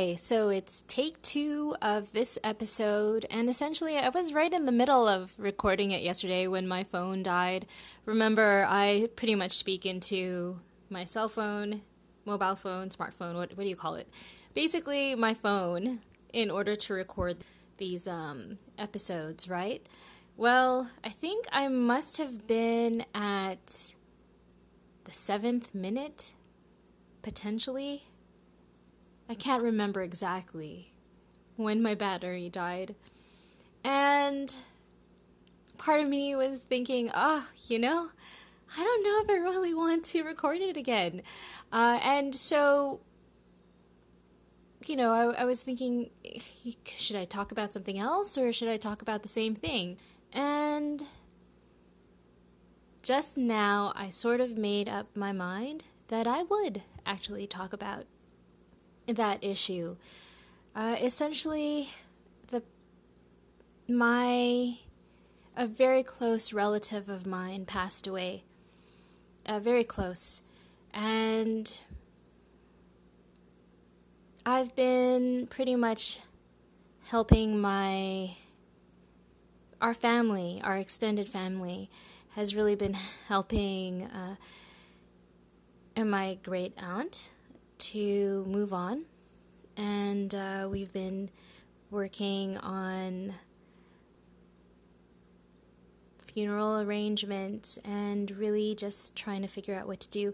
So it's take two of this episode, and essentially, I was right in the middle of recording it yesterday when my phone died. Remember, I pretty much speak into my cell phone, mobile phone, smartphone, what, what do you call it? Basically, my phone in order to record these um, episodes, right? Well, I think I must have been at the seventh minute, potentially. I can't remember exactly when my battery died. And part of me was thinking, oh, you know, I don't know if I really want to record it again. Uh, and so, you know, I, I was thinking, should I talk about something else or should I talk about the same thing? And just now, I sort of made up my mind that I would actually talk about that issue. Uh, essentially, the my a very close relative of mine passed away. Uh, very close, and I've been pretty much helping my our family, our extended family, has really been helping uh, my great aunt to move on, and uh, we've been working on funeral arrangements and really just trying to figure out what to do.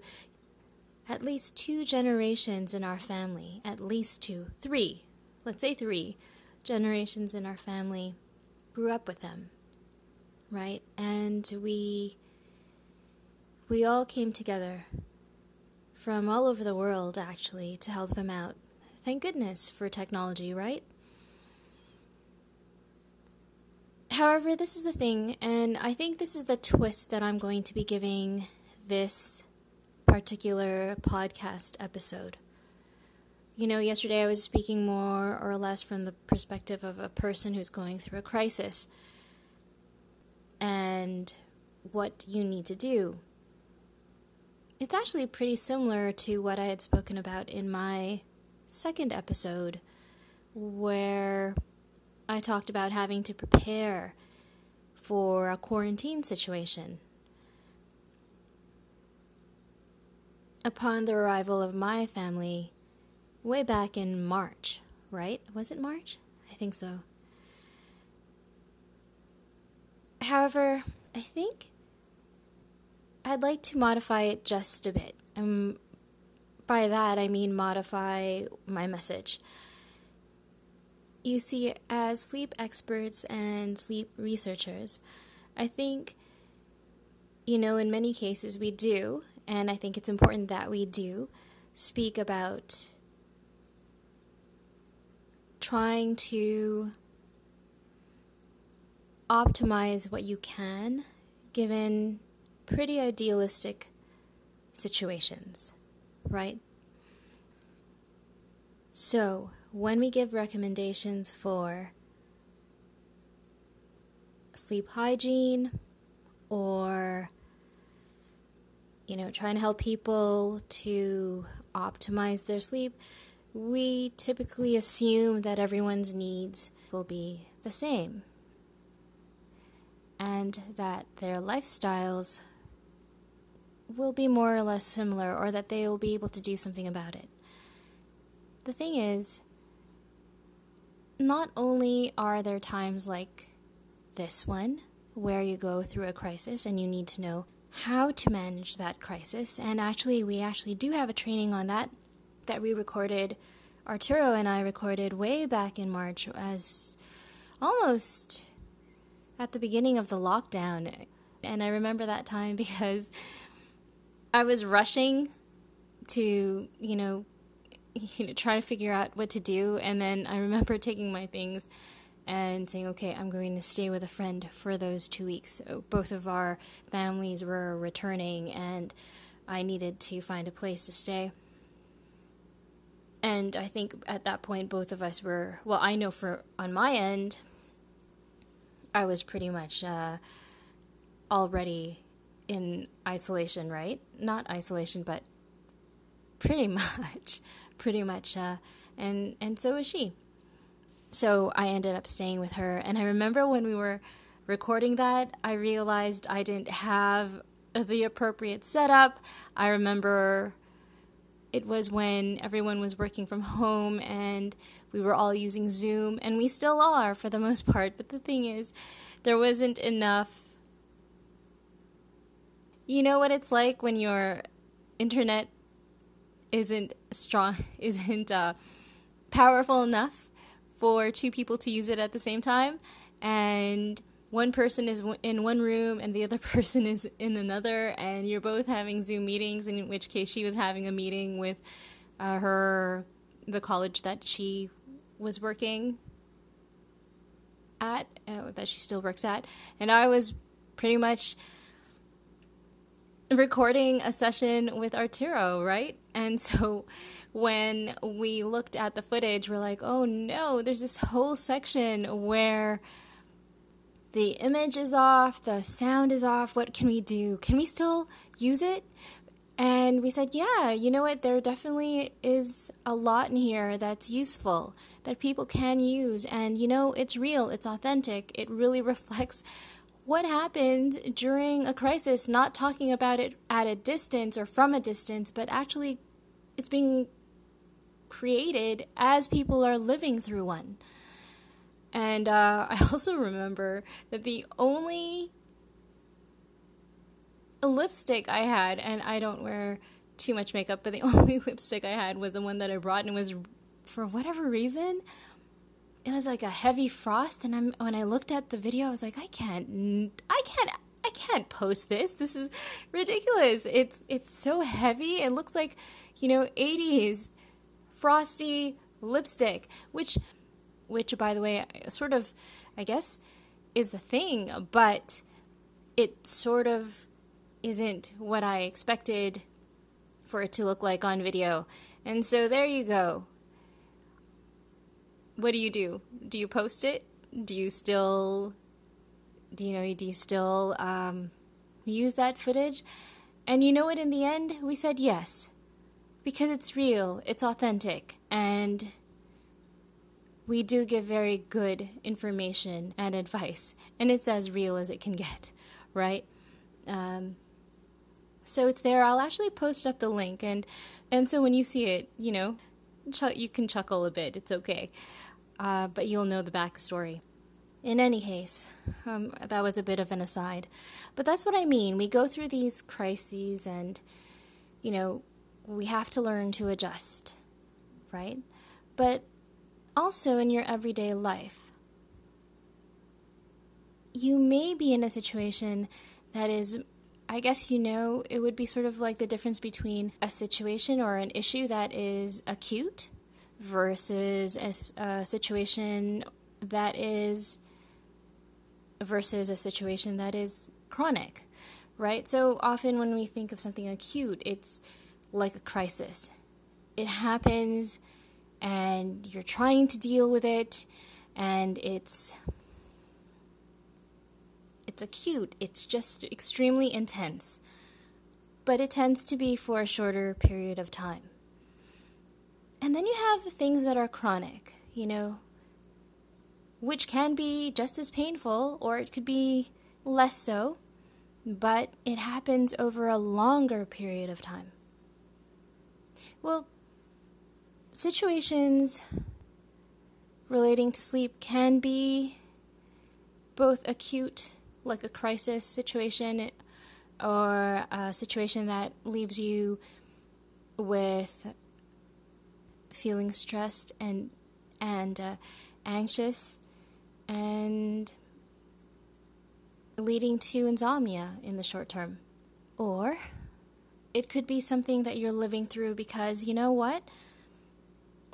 At least two generations in our family, at least two, three, let's say three generations in our family grew up with them, right? And we we all came together from all over the world, actually, to help them out. Thank goodness for technology, right? However, this is the thing, and I think this is the twist that I'm going to be giving this particular podcast episode. You know, yesterday I was speaking more or less from the perspective of a person who's going through a crisis and what you need to do it's actually pretty similar to what I had spoken about in my second episode, where I talked about having to prepare for a quarantine situation. Upon the arrival of my family, way back in March, right? Was it March? I think so. However, I think I'd like to modify it just a bit. And by that, I mean modify my message. You see, as sleep experts and sleep researchers, I think, you know, in many cases we do, and I think it's important that we do, speak about trying to optimize what you can given pretty idealistic situations, right? So, when we give recommendations for sleep hygiene or you know, trying to help people to optimize their sleep, we typically assume that everyone's needs will be the same and that their lifestyles will be more or less similar or that they will be able to do something about it. The thing is, not only are there times like this one where you go through a crisis and you need to know how to manage that crisis, and actually, we actually do have a training on that that we recorded. Arturo and I recorded way back in March as almost at the beginning of the lockdown. And I remember that time because I was rushing to, you know, you know, try to figure out what to do. And then I remember taking my things and saying, okay, I'm going to stay with a friend for those two weeks. So both of our families were returning, and I needed to find a place to stay. And I think at that point, both of us were, well, I know for on my end, I was pretty much uh, already in isolation, right? Not isolation, but pretty much, pretty much uh, and and so was she. So I ended up staying with her, and I remember when we were recording that, I realized I didn't have the appropriate setup. I remember it was when everyone was working from home and we were all using Zoom, and we still are for the most part. But the thing is, there wasn't enough. You know what it's like when your internet isn't strong, isn't uh, powerful enough for two people to use it at the same time, and one person is in one room and the other person is in another, and you're both having Zoom meetings. In which case, she was having a meeting with uh, her the college that she was working at, uh, that she still works at, and I was pretty much recording a session with Arturo, right? And so when we looked at the footage, we're like, oh no, there's this whole section where the image is off, the sound is off. What can we do? Can we still use it? And we said, yeah, you know what? There definitely is a lot in here that's useful that people can use. And, you know, it's real, it's authentic, it really reflects what happened during a crisis, not talking about it at a distance or from a distance, but actually it's being created as people are living through one. And uh, I also remember that the only lipstick I had, and I don't wear too much makeup, but the only lipstick I had was the one that I brought, and it was for whatever reason, it was like a heavy frost. And I'm when I looked at the video, I was like, I can't, I can't. I can't post this. This is ridiculous. It's it's so heavy. It looks like, you know, 80s frosty lipstick, which which, by the way, sort of, I guess, is the thing, but it sort of isn't what I expected for it to look like on video. And so there you go. What do you do? Do you post it? Do you still, do you know, do you still um, use that footage? And you know what, in the end, we said yes. Because it's real, it's authentic, and we do give very good information and advice, and it's as real as it can get, right? Um, so it's there. I'll actually post up the link, and and so when you see it, you know, you can chuckle a bit. It's okay, uh, but you'll know the backstory. In any case, um, that was a bit of an aside, but that's what I mean. We go through these crises, and you know, we have to learn to adjust, right? But also in your everyday life. You may be in a situation that is, I guess you know, it would be sort of like the difference between a situation or an issue that is acute versus a, a situation that is versus a situation that is chronic, right? So often when we think of something acute, it's like a crisis. It happens and you're trying to deal with it and it's it's acute it's just extremely intense but it tends to be for a shorter period of time and then you have things that are chronic you know which can be just as painful or it could be less so but it happens over a longer period of time. Well situations relating to sleep can be both acute, like a crisis situation, or a situation that leaves you with feeling stressed and and uh, anxious and leading to insomnia in the short term or it could be something that you're living through because you know what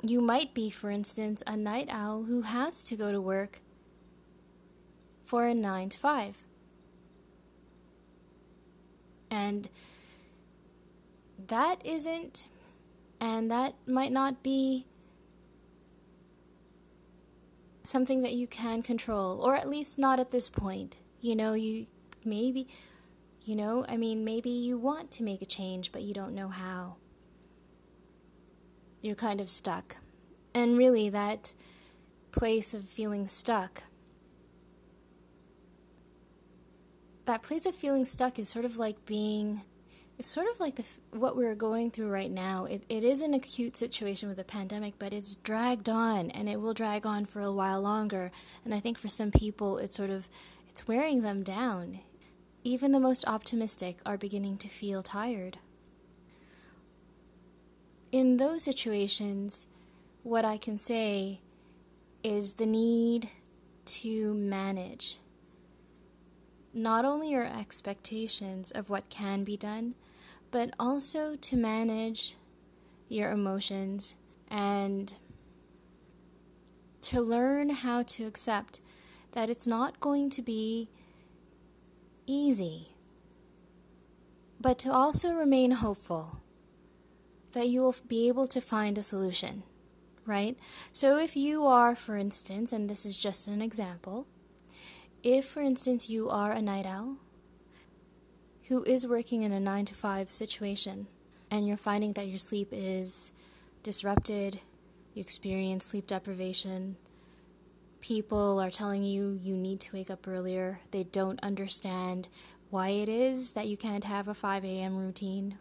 you might be, for instance, a night owl who has to go to work for a 9 to 5. And that isn't, and that might not be something that you can control, or at least not at this point. You know, you maybe, you know, I mean, maybe you want to make a change, but you don't know how you're kind of stuck. And really, that place of feeling stuck, that place of feeling stuck is sort of like being it's sort of like the, what we're going through right now. It, it is an acute situation with the pandemic, but it's dragged on and it will drag on for a while longer. And I think for some people, it's sort of it's wearing them down. Even the most optimistic are beginning to feel tired. In those situations, what I can say is the need to manage not only your expectations of what can be done, but also to manage your emotions and to learn how to accept that it's not going to be easy, but to also remain hopeful that you will be able to find a solution, right? So, if you are, for instance, and this is just an example, if, for instance, you are a night owl who is working in a 9 to 5 situation and you're finding that your sleep is disrupted, you experience sleep deprivation, people are telling you you need to wake up earlier, they don't understand why it is that you can't have a 5 a.m. routine,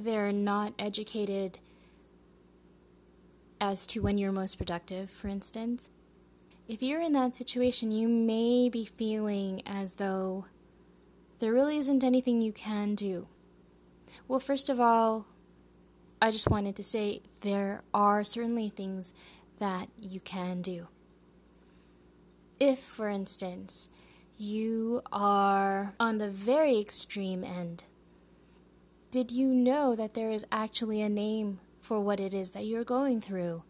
they're not educated as to when you're most productive, for instance if you're in that situation, you may be feeling as though there really isn't anything you can do. Well, first of all, I just wanted to say there are certainly things that you can do. If, for instance, you are on the very extreme end, did you know that there is actually a name for what it is that you're going through?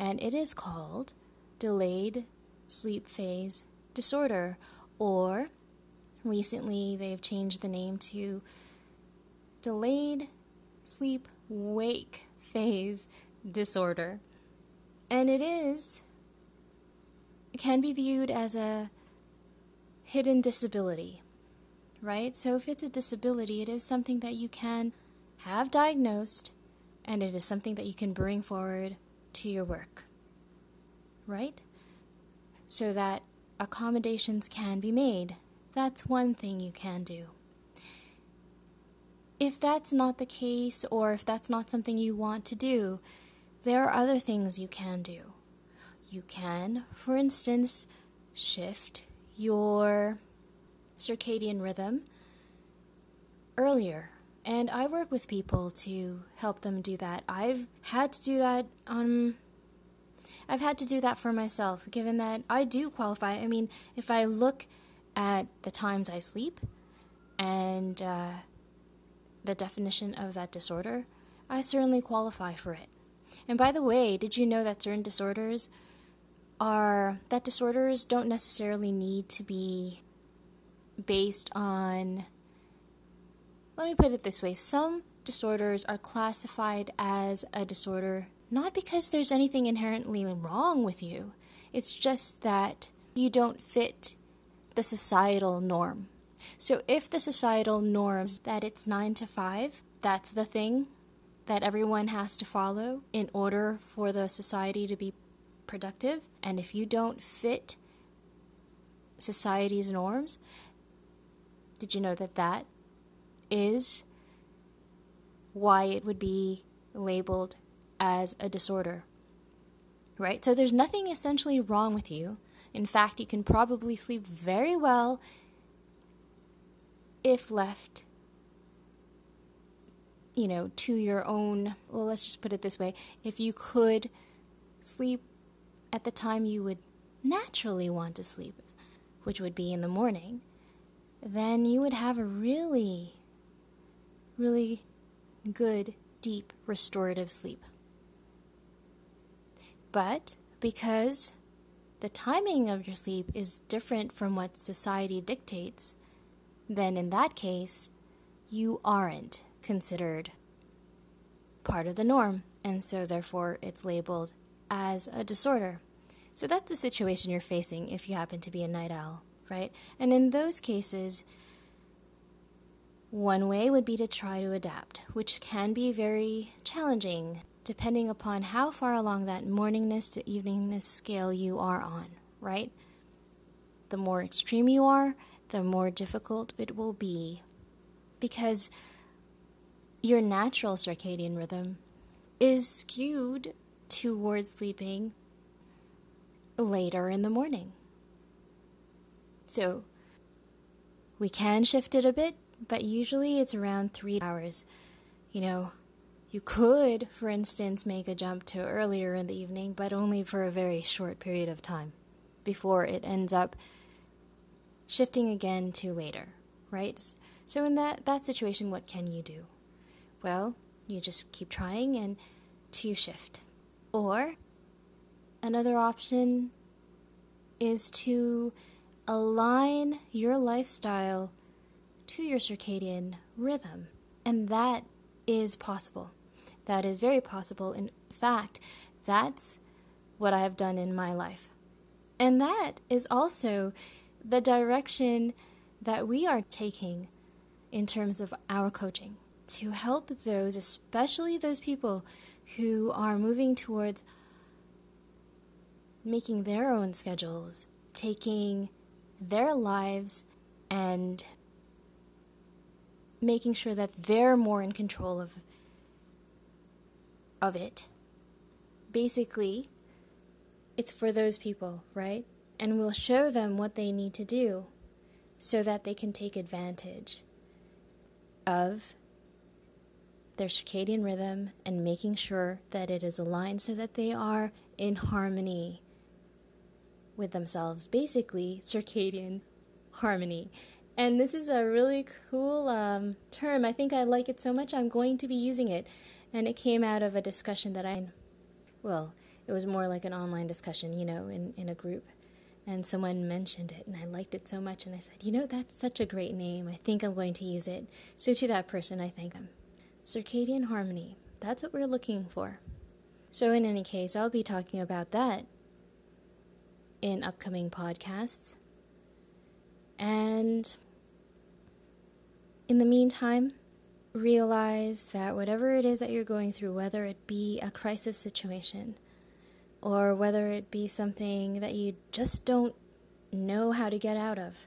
And it is called delayed sleep phase disorder, or recently they've changed the name to delayed sleep wake phase disorder. And it is, it can be viewed as a hidden disability, right? So if it's a disability, it is something that you can have diagnosed and it is something that you can bring forward to your work right? So that accommodations can be made. That's one thing you can do. If that's not the case, or if that's not something you want to do, there are other things you can do. You can, for instance, shift your circadian rhythm earlier. And I work with people to help them do that. I've had to do that on I've had to do that for myself, given that I do qualify. I mean, if I look at the times I sleep and uh, the definition of that disorder, I certainly qualify for it. And by the way, did you know that certain disorders are that disorders don't necessarily need to be based on let me put it this way some disorders are classified as a disorder not because there's anything inherently wrong with you, it's just that you don't fit the societal norm. So if the societal norm is that it's 9 to 5, that's the thing that everyone has to follow in order for the society to be productive. And if you don't fit society's norms, did you know that that is why it would be labeled as a disorder. Right? So there's nothing essentially wrong with you. In fact, you can probably sleep very well if left, you know, to your own. Well, let's just put it this way if you could sleep at the time you would naturally want to sleep, which would be in the morning, then you would have a really, really good, deep, restorative sleep. But because the timing of your sleep is different from what society dictates, then in that case, you aren't considered part of the norm, and so therefore it's labeled as a disorder. So that's the situation you're facing if you happen to be a night owl, right? And in those cases, one way would be to try to adapt, which can be very challenging depending upon how far along that morningness to eveningness scale you are on, right? The more extreme you are, the more difficult it will be because your natural circadian rhythm is skewed towards sleeping later in the morning. So we can shift it a bit, but usually it's around three hours. You know, you could, for instance, make a jump to earlier in the evening, but only for a very short period of time before it ends up shifting again to later, right? So in that that situation what can you do? Well, you just keep trying and to shift. Or another option is to align your lifestyle to your circadian rhythm. And that is possible. That is very possible. In fact, that's what I have done in my life. And that is also the direction that we are taking in terms of our coaching to help those, especially those people who are moving towards making their own schedules, taking their lives and making sure that they're more in control of of it. Basically, it's for those people, right? And we'll show them what they need to do so that they can take advantage of their circadian rhythm and making sure that it is aligned so that they are in harmony with themselves. Basically, circadian harmony. And this is a really cool um, term. I think I like it so much, I'm going to be using it. And it came out of a discussion that I, well, it was more like an online discussion, you know, in, in a group. And someone mentioned it, and I liked it so much. And I said, you know, that's such a great name. I think I'm going to use it. So to that person, I thank them. Circadian harmony. That's what we're looking for. So, in any case, I'll be talking about that in upcoming podcasts. And in the meantime, realize that whatever it is that you're going through, whether it be a crisis situation or whether it be something that you just don't know how to get out of,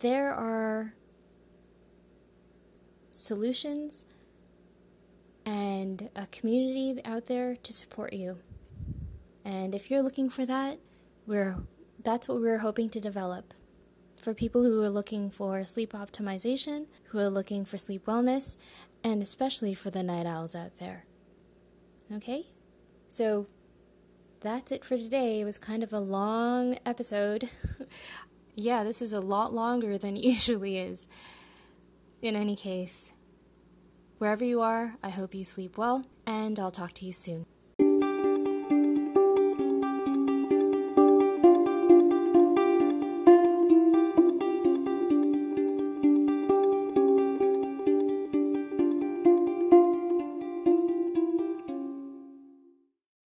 there are solutions and a community out there to support you. And if you're looking for that, we're that's what we're hoping to develop for people who are looking for sleep optimization, who are looking for sleep wellness, and especially for the night owls out there. Okay? So that's it for today. It was kind of a long episode. yeah, this is a lot longer than it usually is. In any case, wherever you are, I hope you sleep well, and I'll talk to you soon.